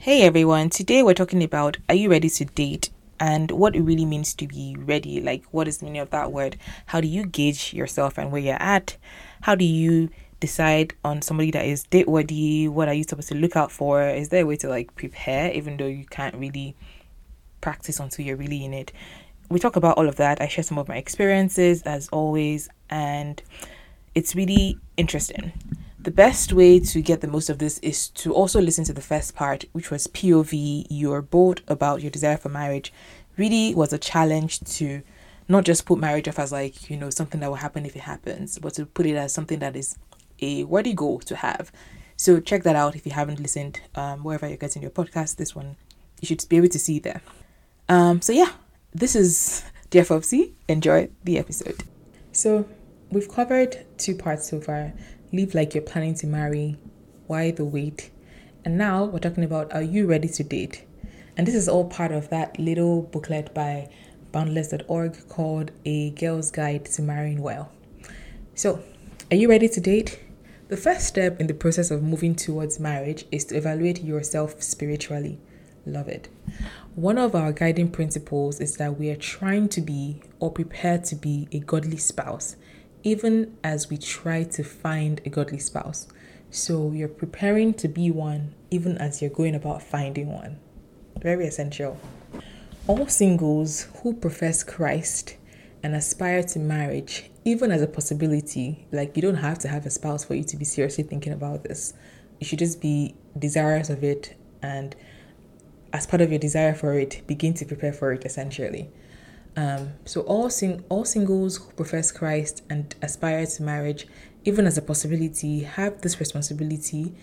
Hey everyone, today we're talking about are you ready to date and what it really means to be ready. Like, what is the meaning of that word? How do you gauge yourself and where you're at? How do you decide on somebody that is date worthy? What are you supposed to look out for? Is there a way to like prepare even though you can't really practice until you're really in it? We talk about all of that. I share some of my experiences as always, and it's really interesting. The best way to get the most of this is to also listen to the first part, which was POV, you're bold about your desire for marriage. Really was a challenge to not just put marriage off as like, you know, something that will happen if it happens, but to put it as something that is a worthy goal to have. So check that out if you haven't listened, um, wherever you're getting your podcast. This one, you should be able to see there. Um, so yeah, this is Fopsy. Enjoy the episode. So we've covered two parts so far live like you're planning to marry, why the wait. And now we're talking about are you ready to date? And this is all part of that little booklet by boundless.org called A Girl's Guide to Marrying Well. So, are you ready to date? The first step in the process of moving towards marriage is to evaluate yourself spiritually. Love it. One of our guiding principles is that we are trying to be or prepare to be a godly spouse even as we try to find a godly spouse. So you're preparing to be one even as you're going about finding one. Very essential. All singles who profess Christ and aspire to marriage, even as a possibility, like you don't have to have a spouse for you to be seriously thinking about this. You should just be desirous of it and as part of your desire for it, begin to prepare for it essentially. Um, so all sing all singles who profess Christ and aspire to marriage, even as a possibility, have this responsibility.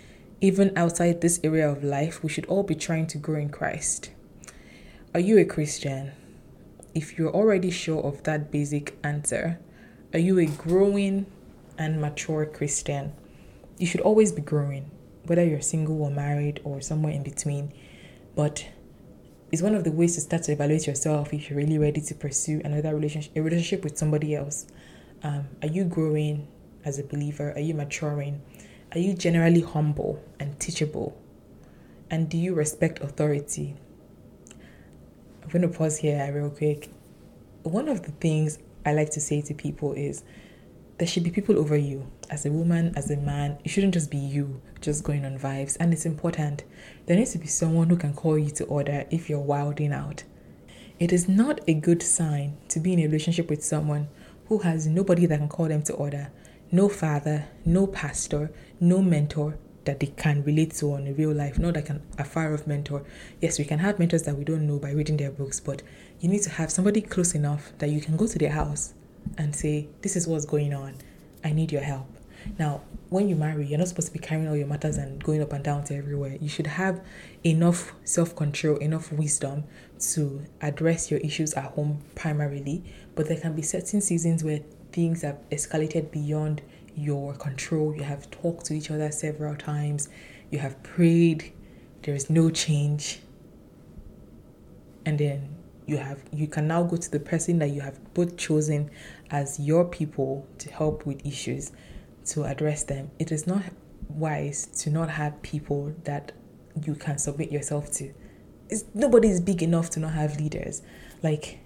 Even outside this area of life, we should all be trying to grow in Christ. Are you a Christian? If you're already sure of that basic answer, are you a growing and mature Christian? You should always be growing, whether you're single or married or somewhere in between. But is one of the ways to start to evaluate yourself if you're really ready to pursue another relationship, a relationship with somebody else. Um, are you growing as a believer? Are you maturing? Are you generally humble and teachable? And do you respect authority? I'm going to pause here real quick. One of the things I like to say to people is there should be people over you. As a woman, as a man, it shouldn't just be you just going on vibes. And it's important. There needs to be someone who can call you to order if you're wilding out. It is not a good sign to be in a relationship with someone who has nobody that can call them to order, no father, no pastor, no mentor that they can relate to on a real life, not like an, a far off mentor. Yes, we can have mentors that we don't know by reading their books, but you need to have somebody close enough that you can go to their house and say, This is what's going on. I need your help. Now, when you marry, you're not supposed to be carrying all your matters and going up and down to everywhere. You should have enough self control, enough wisdom to address your issues at home primarily. But there can be certain seasons where things have escalated beyond your control. You have talked to each other several times, you have prayed, there is no change. And then you have you can now go to the person that you have both chosen as your people to help with issues to address them it is not wise to not have people that you can submit yourself to it's, nobody is big enough to not have leaders like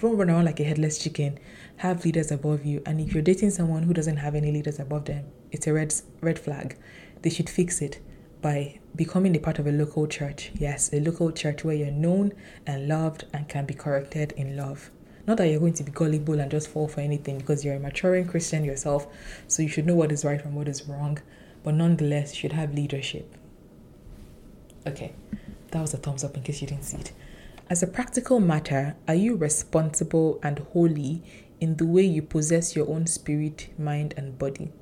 don't run around like a headless chicken have leaders above you and if you're dating someone who doesn't have any leaders above them it's a red red flag they should fix it by becoming a part of a local church. Yes, a local church where you're known and loved and can be corrected in love. Not that you're going to be gullible and just fall for anything because you're a maturing Christian yourself, so you should know what is right from what is wrong, but nonetheless, you should have leadership. Okay, that was a thumbs up in case you didn't see it. As a practical matter, are you responsible and holy in the way you possess your own spirit, mind, and body?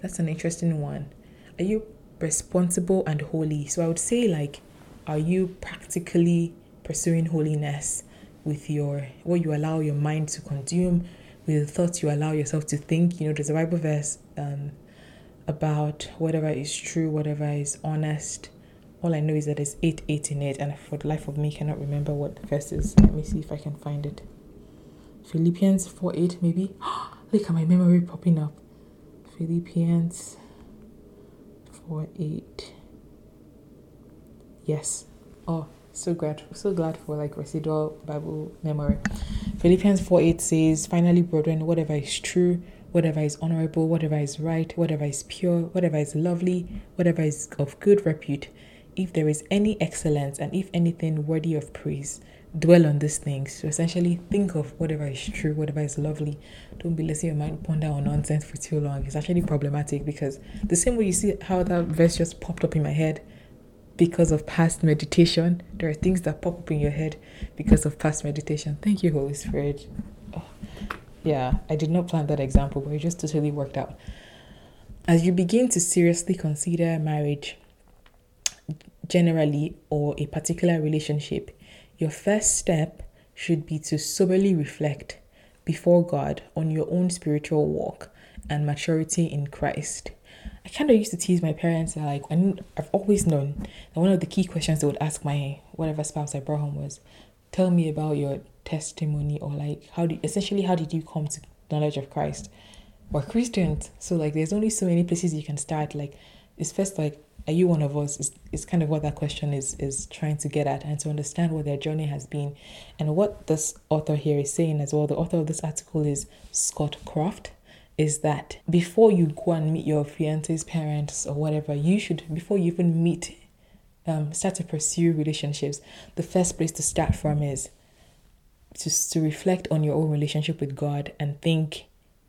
That's an interesting one. Are you responsible and holy. So I would say, like, are you practically pursuing holiness with your what you allow your mind to consume, with the thoughts you allow yourself to think? You know, there's a Bible verse um, about whatever is true, whatever is honest. All I know is that it's 8 8 in it, and for the life of me, cannot remember what the verse is. Let me see if I can find it. Philippians 4 8, maybe. Look at my memory popping up. Philippians four eight. Yes. Oh, so glad, so glad for like residual Bible memory. Philippians 4 8 says, Finally, brethren, whatever is true, whatever is honorable, whatever is right, whatever is pure, whatever is lovely, whatever is of good repute, if there is any excellence and if anything worthy of praise, dwell on these things. So essentially, think of whatever is true, whatever is lovely. Don't be letting your mind ponder on nonsense for too long. It's actually problematic because the same way you see how that verse just popped up in my head because of past meditation, there are things that pop up in your head because of past meditation. Thank you, Holy Spirit. Oh, yeah, I did not plan that example, but it just totally worked out. As you begin to seriously consider marriage generally or a particular relationship, your first step should be to soberly reflect before God on your own spiritual walk and maturity in Christ. I kind of used to tease my parents that like I I've always known that one of the key questions they would ask my whatever spouse I brought home was, "Tell me about your testimony," or like how did essentially how did you come to knowledge of Christ? We're Christians, so like there's only so many places you can start. Like it's first like are you one of us is, is kind of what that question is is trying to get at and to understand what their journey has been and what this author here is saying as well the author of this article is scott croft is that before you go and meet your fiance's parents or whatever you should before you even meet um, start to pursue relationships the first place to start from is to, to reflect on your own relationship with god and think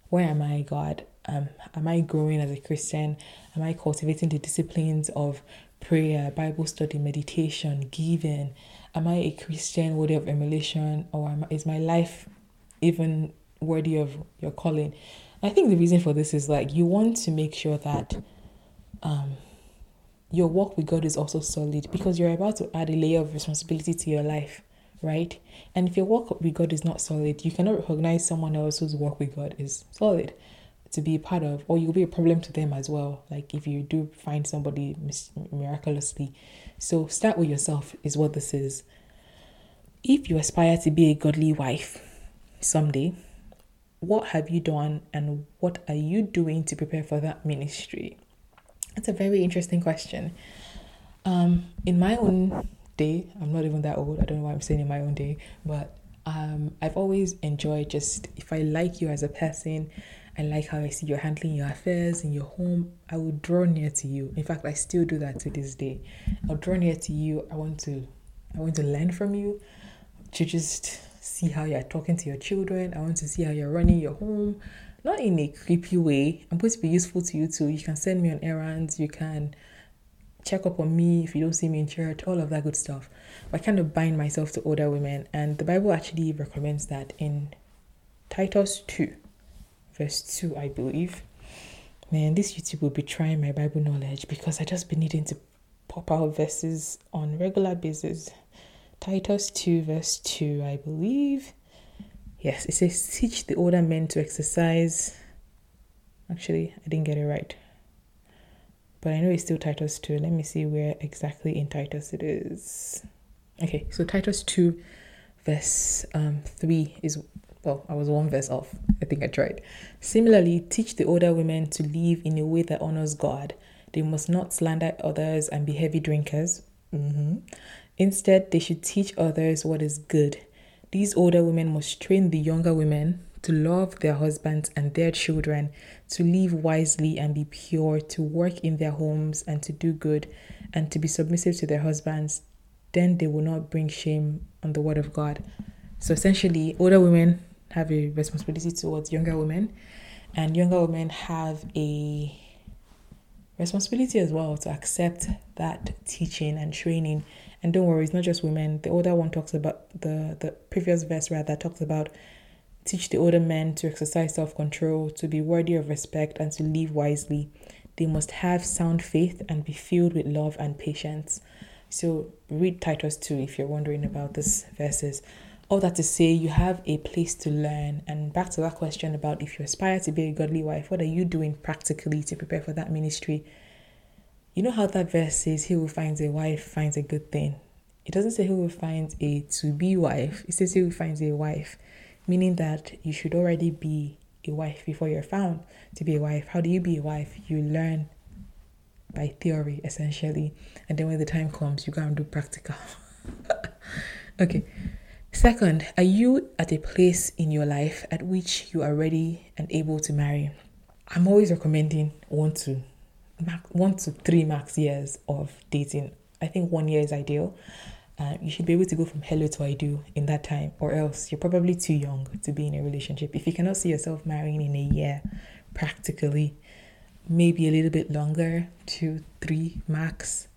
where am i god um, am I growing as a Christian? Am I cultivating the disciplines of prayer, Bible study, meditation, giving? Am I a Christian worthy of emulation, or am, is my life even worthy of your calling? I think the reason for this is like you want to make sure that um, your walk with God is also solid because you're about to add a layer of responsibility to your life, right? And if your walk with God is not solid, you cannot recognize someone else whose walk with God is solid to be a part of, or you'll be a problem to them as well. Like if you do find somebody miraculously. So start with yourself, is what this is. If you aspire to be a godly wife someday, what have you done and what are you doing to prepare for that ministry? That's a very interesting question. Um, in my own day, I'm not even that old. I don't know why I'm saying in my own day, but um, I've always enjoyed just if I like you as a person, I like how I see you're handling your affairs in your home. I will draw near to you. In fact, I still do that to this day. I'll draw near to you. I want to I want to learn from you to just see how you're talking to your children. I want to see how you're running your home. Not in a creepy way. I'm going to be useful to you too. You can send me on errands. You can check up on me if you don't see me in church, all of that good stuff. But I kind of bind myself to older women. And the Bible actually recommends that in Titus 2 verse 2, I believe. Man, this YouTube will be trying my Bible knowledge because I just been needing to pop out verses on regular basis. Titus 2, verse 2, I believe. Yes, it says, Teach the older men to exercise. Actually, I didn't get it right. But I know it's still Titus 2. Let me see where exactly in Titus it is. Okay, so Titus 2, verse um, 3 is well, I was one verse off. I think I tried. Similarly, teach the older women to live in a way that honors God. They must not slander others and be heavy drinkers. Mm-hmm. Instead, they should teach others what is good. These older women must train the younger women to love their husbands and their children, to live wisely and be pure, to work in their homes and to do good, and to be submissive to their husbands. Then they will not bring shame on the word of God. So essentially, older women have a responsibility towards younger women, and younger women have a responsibility as well to accept that teaching and training. And don't worry, it's not just women. The older one talks about the the previous verse rather talks about teach the older men to exercise self control, to be worthy of respect, and to live wisely. They must have sound faith and be filled with love and patience. So read Titus 2 if you're wondering about this verses all that to say you have a place to learn. And back to that question about if you aspire to be a godly wife what are you doing practically to prepare for that ministry? You know how that verse says he who finds a wife finds a good thing. It doesn't say he who finds a to be wife. It says he who finds a wife meaning that you should already be a wife before you're found to be a wife. How do you be a wife? You learn by theory essentially, and then when the time comes, you go and do practical. okay. Second, are you at a place in your life at which you are ready and able to marry? I'm always recommending one to one to three max years of dating. I think one year is ideal. Uh, you should be able to go from hello to I do in that time, or else you're probably too young to be in a relationship. If you cannot see yourself marrying in a year, practically, maybe a little bit longer, two, three max,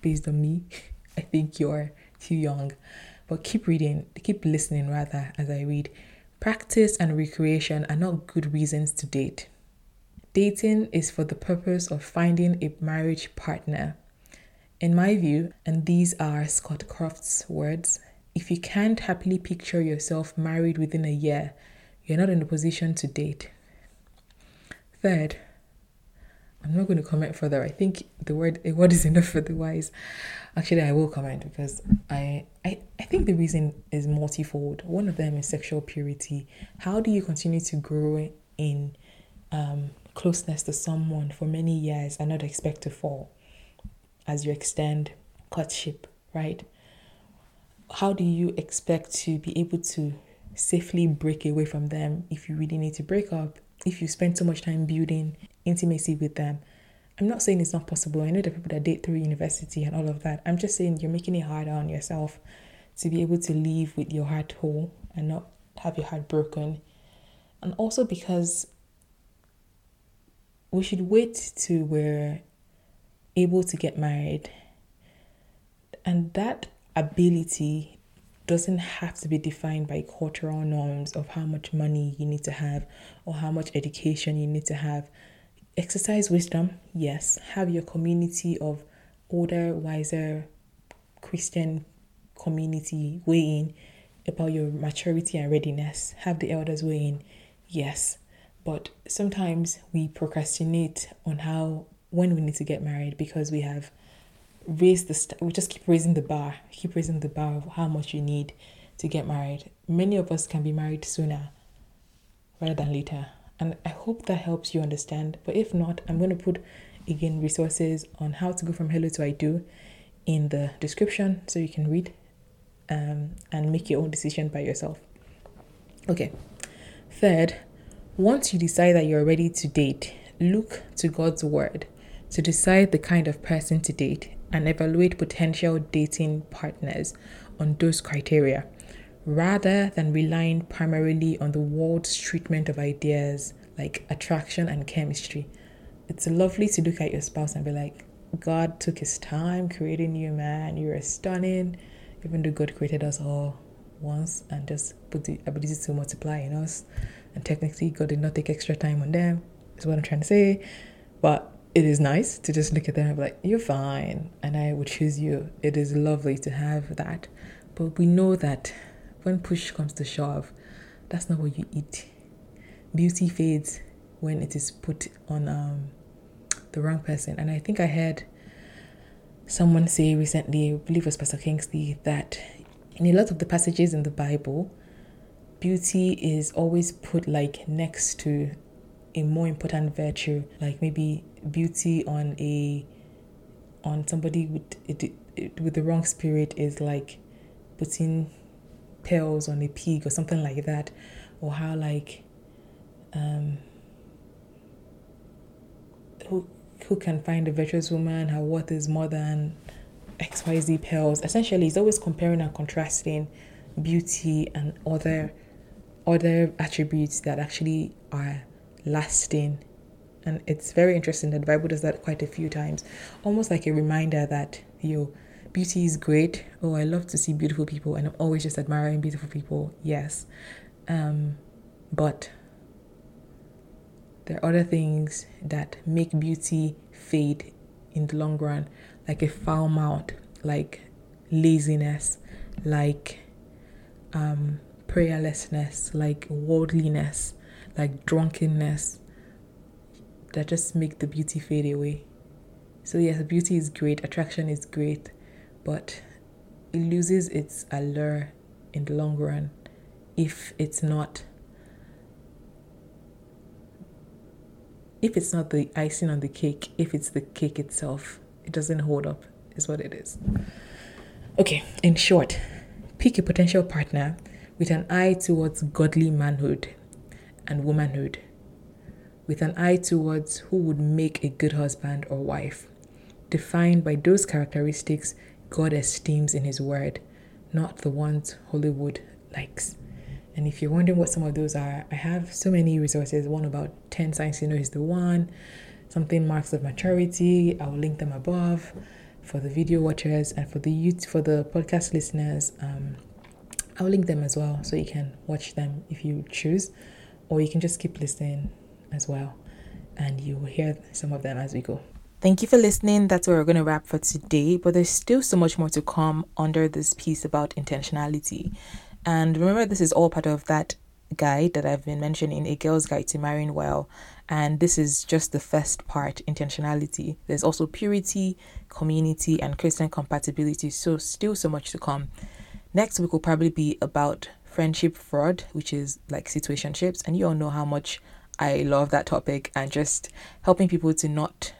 based on me, I think you're too young. But keep reading, keep listening rather as I read. Practice and recreation are not good reasons to date. Dating is for the purpose of finding a marriage partner. In my view, and these are Scott Croft's words, if you can't happily picture yourself married within a year, you're not in a position to date. Third, I'm not going to comment further. I think the word word is enough for the wise. Actually, I will comment because I, I I think the reason is multifold. One of them is sexual purity. How do you continue to grow in um, closeness to someone for many years and not expect to fall as you extend courtship, right? How do you expect to be able to safely break away from them if you really need to break up if you spend so much time building intimacy with them. I'm not saying it's not possible. I know the people that date through university and all of that. I'm just saying you're making it harder on yourself to be able to leave with your heart whole and not have your heart broken. And also because we should wait to we're able to get married. And that ability doesn't have to be defined by cultural norms of how much money you need to have or how much education you need to have. Exercise wisdom, yes. Have your community of older, wiser Christian community weigh in about your maturity and readiness. Have the elders weigh in, yes. But sometimes we procrastinate on how when we need to get married because we have raise the st- we just keep raising the bar keep raising the bar of how much you need to get married. Many of us can be married sooner rather than later. And i hope that helps you understand. But if not i'm going to put again resources on how to go from hello to i do in the description so you can read um, and make your own decision by yourself. Okay. Third once you decide that you're ready to date look to god's word to decide the kind of person to date and evaluate potential dating partners on those criteria rather than relying primarily on the world's treatment of ideas like attraction and chemistry. It's lovely to look at your spouse and be like, God took his time creating you, man. You're stunning. Even though God created us all once and just put the ability to multiply in us. And technically, God did not take extra time on them, is what I'm trying to say. But it is nice to just look at them and be like, you're fine, and I would choose you. It is lovely to have that. But we know that when push comes to shove, that's not what you eat. Beauty fades when it is put on um, the wrong person. And I think I heard someone say recently, I believe it was Pastor Kingsley, that in a lot of the passages in the Bible, beauty is always put like next to a more important virtue, like maybe beauty on a on somebody with it, with the wrong spirit is like putting pearls on a pig or something like that, or how like um who who can find a virtuous woman, her worth is more than XYZ pearls. Essentially, it's always comparing and contrasting beauty and other other attributes that actually are lasting. And it's very interesting that the Bible does that quite a few times, almost like a reminder that yo, beauty is great. Oh, I love to see beautiful people, and I'm always just admiring beautiful people. Yes, um, but there are other things that make beauty fade in the long run, like a foul mouth, like laziness, like um, prayerlessness, like worldliness, like drunkenness that just make the beauty fade away. So yes, beauty is great, attraction is great, but it loses its allure in the long run if it's not if it's not the icing on the cake, if it's the cake itself, it doesn't hold up, is what it is. Okay, in short, pick a potential partner with an eye towards godly manhood and womanhood, with an eye towards who would make a good husband or wife, defined by those characteristics God esteems in His Word, not the ones Hollywood likes. And if you're wondering what some of those are, I have so many resources. One about 10 signs you know is the one, something marks of maturity. I will link them above for the video watchers and for the youth for the podcast listeners. Um, I'll link them as well so you can watch them if you choose, or you can just keep listening as well, and you will hear some of them as we go. Thank you for listening. That's where we're going to wrap for today, but there's still so much more to come under this piece about intentionality. And remember, this is all part of that guide that I've been mentioning, A Girl's Guide to Marrying Well. And this is just the first part intentionality. There's also purity, community, and Christian compatibility. So, still so much to come. Next week will probably be about friendship fraud, which is like situationships. And you all know how much I love that topic and just helping people to not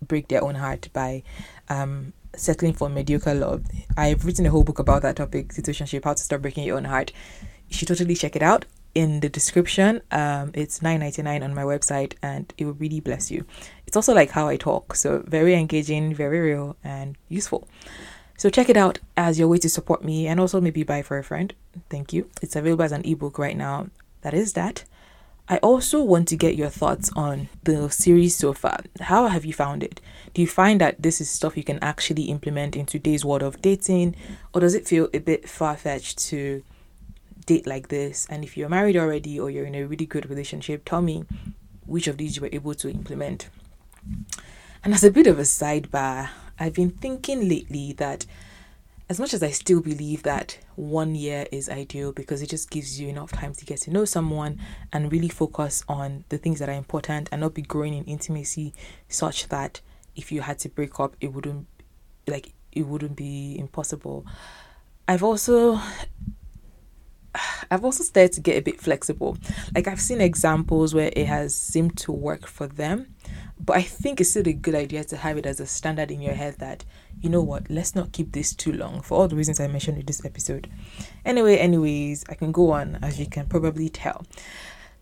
break their own heart by um, settling for mediocre love. I've written a whole book about that topic, situationship, how to stop breaking your own heart. You should totally check it out in the description. Um, it's nine ninety nine on my website, and it will really bless you. It's also like how I talk, so very engaging, very real, and useful. So check it out as your way to support me, and also maybe buy for a friend. Thank you. It's available as an ebook right now. That is that. I also want to get your thoughts on the series so far. How have you found it? Do you find that this is stuff you can actually implement in today's world of dating, or does it feel a bit far fetched to date like this? And if you're married already or you're in a really good relationship, tell me which of these you were able to implement. And as a bit of a sidebar, I've been thinking lately that as much as I still believe that one year is ideal because it just gives you enough time to get to know someone and really focus on the things that are important and not be growing in intimacy such that if you had to break up it wouldn't like it wouldn't be impossible. I've also I've also started to get a bit flexible. Like I've seen examples where it has seemed to work for them, but I think it's still a good idea to have it as a standard in your head that you know what, let's not keep this too long for all the reasons I mentioned in this episode. Anyway, anyways, I can go on as you can probably tell.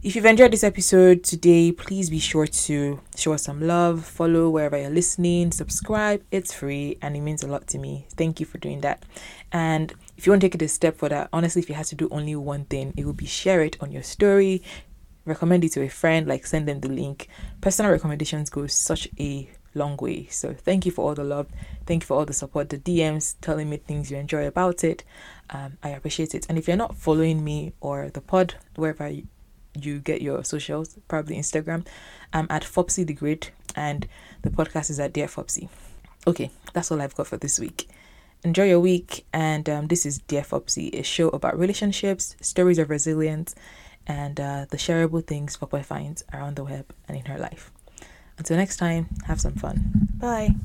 If you've enjoyed this episode today, please be sure to show us some love, follow wherever you're listening, subscribe. It's free and it means a lot to me. Thank you for doing that. And if you want to take it a step further, honestly, if you had to do only one thing, it would be share it on your story, recommend it to a friend, like send them the link. Personal recommendations go such a long way. So thank you for all the love. Thank you for all the support, the DMs telling me things you enjoy about it. Um, I appreciate it. And if you're not following me or the pod, wherever you, you get your socials, probably Instagram. I'm at Fopsy the Great, and the podcast is at Dear Fopsy. Okay, that's all I've got for this week. Enjoy your week, and um, this is Dear Fopsy, a show about relationships, stories of resilience, and uh, the shareable things Fopsy finds around the web and in her life. Until next time, have some fun. Bye.